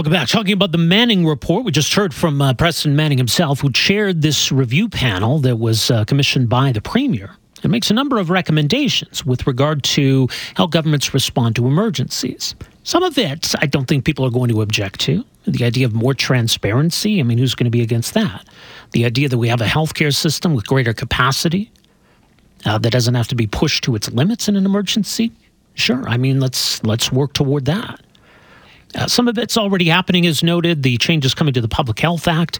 Welcome back. Talking about the Manning report, we just heard from uh, Preston Manning himself, who chaired this review panel that was uh, commissioned by the Premier. It makes a number of recommendations with regard to how governments respond to emergencies. Some of it I don't think people are going to object to. The idea of more transparency, I mean, who's going to be against that? The idea that we have a healthcare system with greater capacity uh, that doesn't have to be pushed to its limits in an emergency. Sure, I mean, let's let's work toward that. Uh, some of it's already happening, as noted. The changes coming to the Public Health Act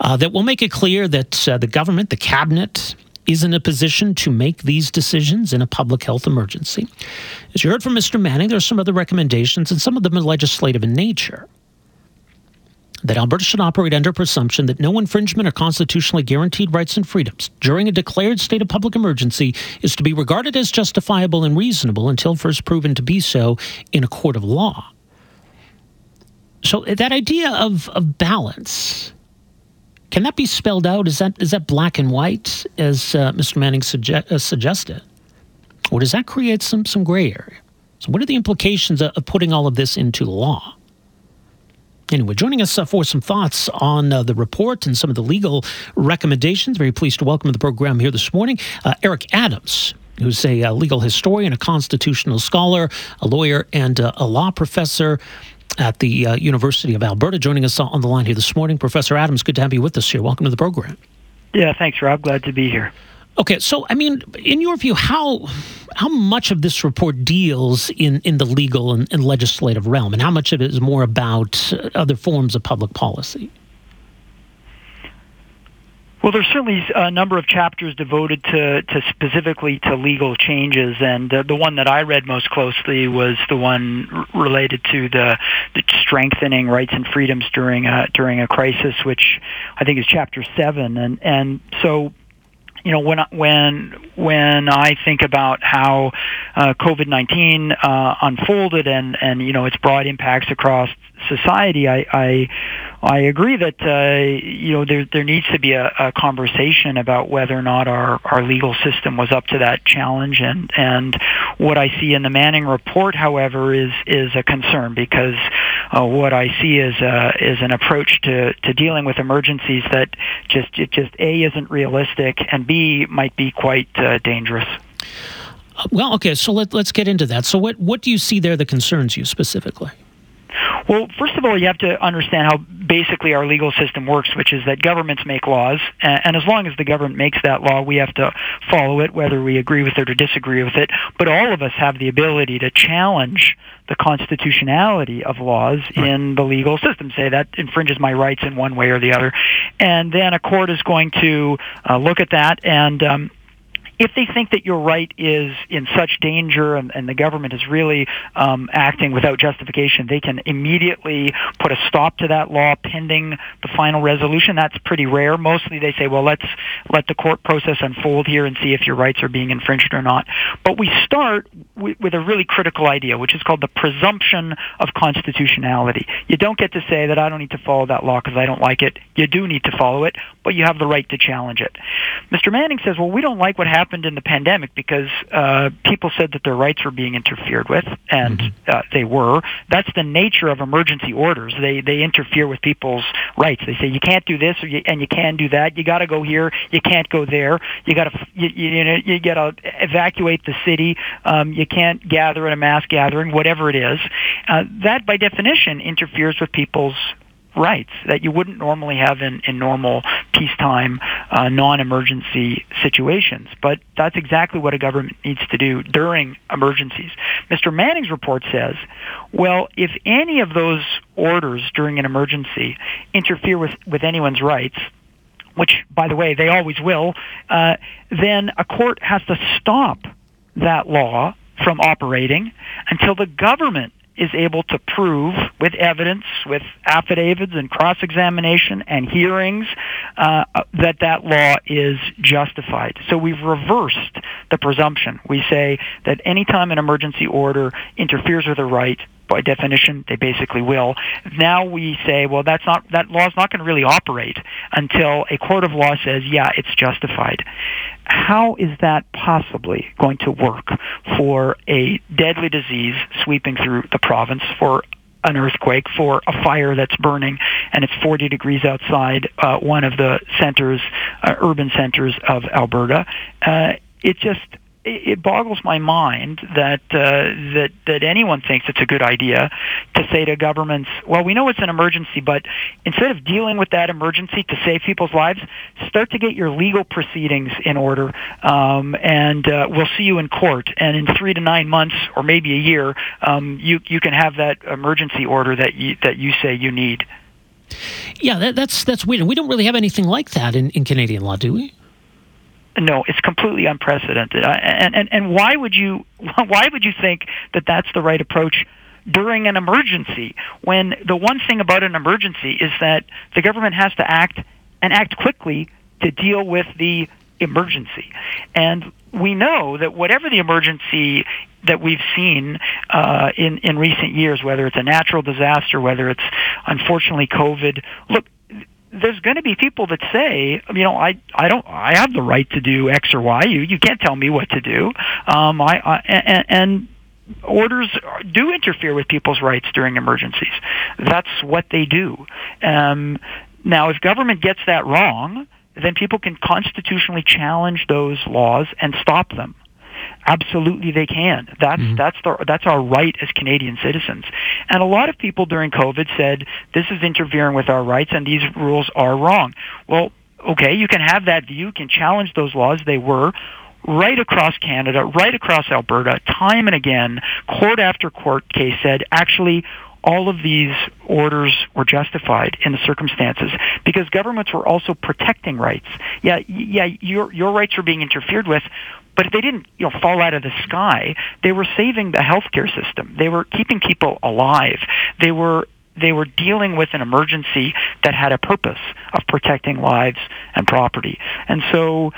uh, that will make it clear that uh, the government, the cabinet, is in a position to make these decisions in a public health emergency. As you heard from Mr. Manning, there are some other recommendations, and some of them are legislative in nature. That Alberta should operate under presumption that no infringement of constitutionally guaranteed rights and freedoms during a declared state of public emergency is to be regarded as justifiable and reasonable until first proven to be so in a court of law. So that idea of, of balance, can that be spelled out? Is that is that black and white, as uh, Mr. Manning suge- uh, suggested, or does that create some some gray area? So, what are the implications of, of putting all of this into law? Anyway, joining us uh, for some thoughts on uh, the report and some of the legal recommendations. Very pleased to welcome to the program here this morning uh, Eric Adams, who's a uh, legal historian, a constitutional scholar, a lawyer, and uh, a law professor at the uh, University of Alberta. Joining us on the line here this morning, Professor Adams. Good to have you with us here. Welcome to the program. Yeah, thanks, Rob. Glad to be here. Okay, so I mean, in your view, how how much of this report deals in, in the legal and, and legislative realm, and how much of it is more about other forms of public policy? Well, there's certainly a number of chapters devoted to, to specifically to legal changes, and uh, the one that I read most closely was the one r- related to the, the, strengthening rights and freedoms during a, during a crisis, which I think is chapter seven, and and so you know when when when I think about how uh, COVID nineteen uh, unfolded and and you know its broad impacts across society, I I, I agree that uh, you know there there needs to be a, a, conversation about whether or not our our legal system was up to that challenge, and and what I see in the Manning report, however, is is a concern because uh, what I see is a, is an approach to to dealing with emergencies that just it just a isn't realistic and b might be quite uh, dangerous. Well, okay, so let, let's get into that. So, what, what do you see there that concerns you specifically? Well, first of all, you have to understand how basically our legal system works, which is that governments make laws, and as long as the government makes that law, we have to follow it, whether we agree with it or disagree with it. But all of us have the ability to challenge the constitutionality of laws right. in the legal system, say that infringes my rights in one way or the other, and then a court is going to uh, look at that and um, if they think that your right is in such danger and, and the government is really um, acting without justification, they can immediately put a stop to that law pending the final resolution. That's pretty rare. Mostly they say, well, let's let the court process unfold here and see if your rights are being infringed or not. But we start with, with a really critical idea, which is called the presumption of constitutionality. You don't get to say that I don't need to follow that law because I don't like it. You do need to follow it, but you have the right to challenge it. Mr. Manning says, well, we don't like what happened happened in the pandemic because uh, people said that their rights were being interfered with, and mm-hmm. uh, they were. That's the nature of emergency orders. They they interfere with people's rights. They say you can't do this, you, and you can do that. You got to go here. You can't go there. You got to you, you know you got to evacuate the city. Um, you can't gather at a mass gathering, whatever it is. Uh, that, by definition, interferes with people's rights that you wouldn't normally have in, in normal peacetime, uh, non-emergency situations. But that's exactly what a government needs to do during emergencies. Mr. Manning's report says, well, if any of those orders during an emergency interfere with, with anyone's rights, which, by the way, they always will, uh, then a court has to stop that law from operating until the government is able to prove with evidence, with affidavits and cross-examination and hearings, uh, that that law is justified. So we've reversed the presumption. We say that anytime an emergency order interferes with a right, by definition, they basically will. Now we say, well, that's not that law is not going to really operate until a court of law says, yeah, it's justified. How is that possibly going to work for a deadly disease sweeping through the province for an earthquake, for a fire that's burning, and it's 40 degrees outside uh, one of the centers, uh, urban centers of Alberta. Uh, it just it boggles my mind that uh, that that anyone thinks it's a good idea to say to governments, "Well, we know it's an emergency, but instead of dealing with that emergency to save people's lives, start to get your legal proceedings in order, um, and uh, we'll see you in court. And in three to nine months, or maybe a year, um, you you can have that emergency order that you that you say you need." Yeah, that, that's that's weird. We don't really have anything like that in, in Canadian law, do we? No, it's completely unprecedented. And, and, and why would you why would you think that that's the right approach during an emergency? When the one thing about an emergency is that the government has to act and act quickly to deal with the emergency. And we know that whatever the emergency that we've seen uh, in in recent years, whether it's a natural disaster, whether it's unfortunately COVID, look, there's going to be people that say, you know, I I don't I have the right to do X or Y. You you can't tell me what to do. Um, I, I and, and orders do interfere with people's rights during emergencies. That's what they do. Um, now, if government gets that wrong, then people can constitutionally challenge those laws and stop them. Absolutely, they can. That's mm-hmm. that's the, that's our right as Canadian citizens. And a lot of people during COVID said this is interfering with our rights, and these rules are wrong. Well, okay, you can have that view, you can challenge those laws. They were right across Canada, right across Alberta, time and again, court after court case said actually all of these orders were justified in the circumstances because governments were also protecting rights. Yeah, yeah, your your rights were being interfered with, but if they didn't, you know, fall out of the sky. They were saving the healthcare system. They were keeping people alive. They were they were dealing with an emergency that had a purpose of protecting lives and property. And so,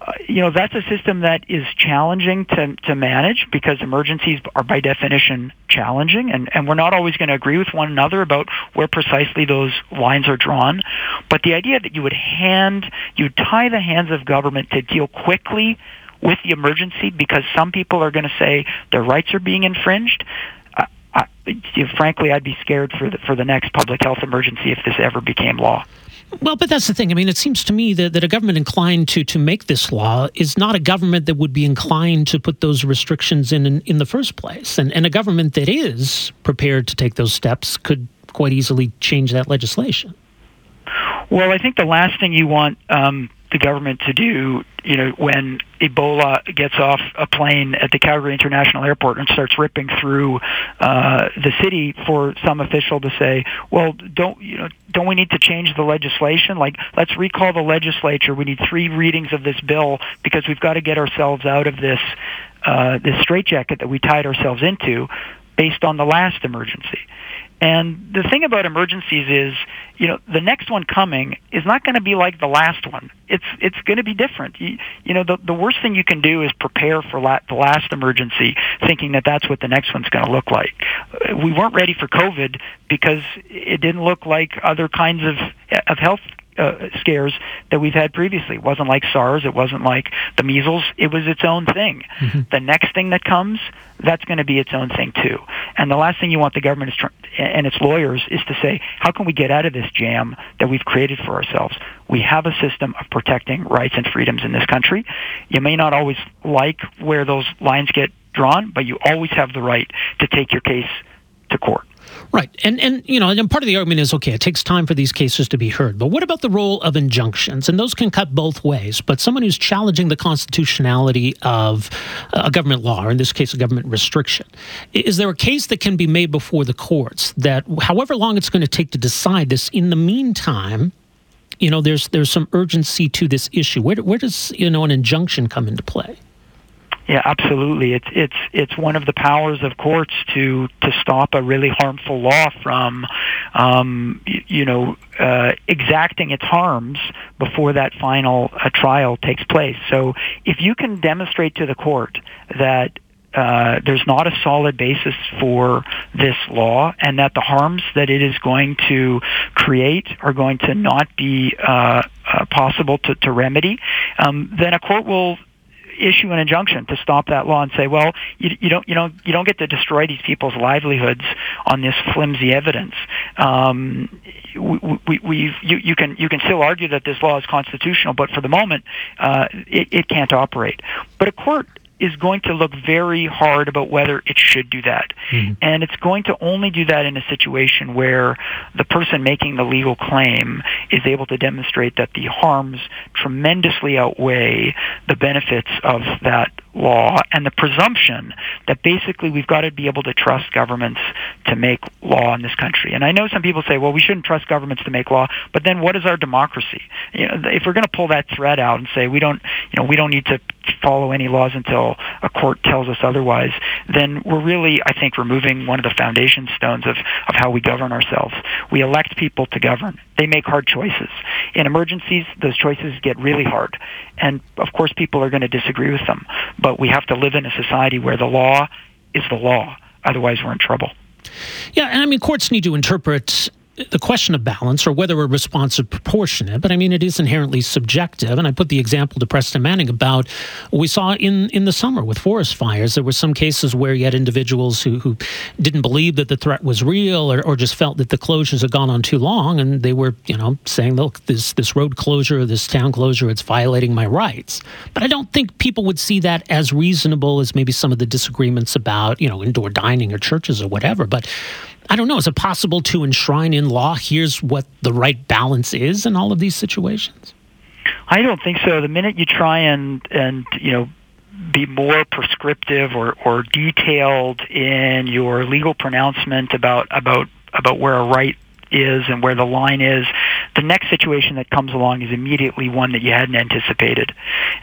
uh, you know, that's a system that is challenging to, to manage because emergencies are by definition challenging and, and we're not always going to agree with one another about where precisely those lines are drawn. But the idea that you would hand, you tie the hands of government to deal quickly with the emergency because some people are going to say their rights are being infringed. I, frankly, I'd be scared for the, for the next public health emergency if this ever became law. Well, but that's the thing. I mean, it seems to me that, that a government inclined to, to make this law is not a government that would be inclined to put those restrictions in in, in the first place. And, and a government that is prepared to take those steps could quite easily change that legislation. Well, I think the last thing you want um, the government to do, you know, when Ebola gets off a plane at the Calgary International Airport and starts ripping through uh, the city for some official to say, well, don't you know, don't we need to change the legislation? Like, let's recall the legislature. We need three readings of this bill because we've got to get ourselves out of this uh, this straitjacket that we tied ourselves into based on the last emergency. And the thing about emergencies is, you know, the next one coming is not going to be like the last one. It's it's going to be different. You, you know, the the worst thing you can do is prepare for la- the last emergency, thinking that that's what the next one's going to look like. We weren't ready for COVID because it didn't look like other kinds of of health uh, scares that we've had previously. It wasn't like SARS. It wasn't like the measles. It was its own thing. Mm-hmm. The next thing that comes, that's going to be its own thing too. And the last thing you want the government is tr- and its lawyers is to say, how can we get out of this jam that we've created for ourselves? We have a system of protecting rights and freedoms in this country. You may not always like where those lines get drawn, but you always have the right to take your case to court. Right. And, and, you know, and part of the argument is okay, it takes time for these cases to be heard. But what about the role of injunctions? And those can cut both ways. But someone who's challenging the constitutionality of a government law, or in this case, a government restriction, is there a case that can be made before the courts that, however long it's going to take to decide this, in the meantime, you know, there's there's some urgency to this issue. Where, where does you know an injunction come into play? Yeah, absolutely. It's it's it's one of the powers of courts to to stop a really harmful law from, um, you, you know, uh, exacting its harms before that final uh, trial takes place. So if you can demonstrate to the court that uh, there's not a solid basis for this law, and that the harms that it is going to create are going to not be uh, uh, possible to, to remedy, um, then a court will issue an injunction to stop that law and say, well, you, you don't you don't you don't get to destroy these people's livelihoods on this flimsy evidence. Um, we, we, we you, you can you can still argue that this law is constitutional, but for the moment, uh, it, it can't operate. But a court is going to look very hard about whether it should do that. Mm-hmm. And it's going to only do that in a situation where the person making the legal claim is able to demonstrate that the harms tremendously outweigh the benefits of that law and the presumption that basically we've got to be able to trust governments to make law in this country. And I know some people say, well, we shouldn't trust governments to make law, but then what is our democracy? You know, if we're going to pull that thread out and say we don't, you know, we don't need to follow any laws until a court tells us otherwise, then we're really, I think, removing one of the foundation stones of, of how we govern ourselves. We elect people to govern. They make hard choices. In emergencies, those choices get really hard. And of course, people are going to disagree with them. But we have to live in a society where the law is the law. Otherwise, we're in trouble. Yeah, and I mean, courts need to interpret the question of balance or whether a response is proportionate, but I mean, it is inherently subjective. And I put the example to Preston Manning about we saw in, in the summer with forest fires. There were some cases where you had individuals who, who didn't believe that the threat was real or, or just felt that the closures had gone on too long. And they were, you know, saying, look, this, this road closure, this town closure, it's violating my rights. But I don't think people would see that as reasonable as maybe some of the disagreements about, you know, indoor dining or churches or whatever. But I don't know. Is it possible to enshrine in law? Here's what the right balance is in all of these situations. I don't think so. The minute you try and and you know be more prescriptive or, or detailed in your legal pronouncement about about about where a right is and where the line is, the next situation that comes along is immediately one that you hadn't anticipated.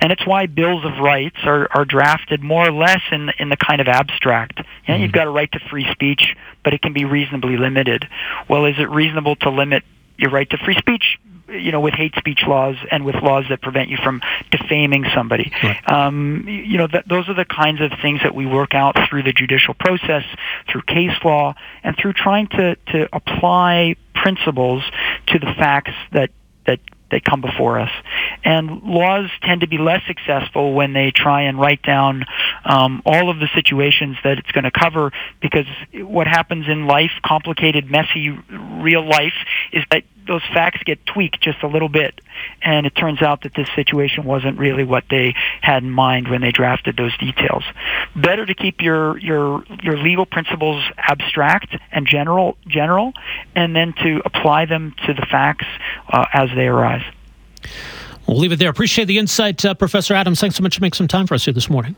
And it's why bills of rights are, are drafted more or less in, in the kind of abstract. You know, mm-hmm. You've got a right to free speech, but it can be reasonably limited. Well, is it reasonable to limit your right to free speech you know, with hate speech laws and with laws that prevent you from defaming somebody. Right. Um, you know, th- those are the kinds of things that we work out through the judicial process, through case law, and through trying to, to apply principles to the facts that, that that come before us. And laws tend to be less successful when they try and write down um, all of the situations that it's going to cover because what happens in life, complicated, messy, real life, is that those facts get tweaked just a little bit. And it turns out that this situation wasn't really what they had in mind when they drafted those details. Better to keep your, your, your legal principles abstract and general, general, and then to apply them to the facts uh, as they arise. We'll leave it there. Appreciate the insight, uh, Professor Adams. Thanks so much for making some time for us here this morning.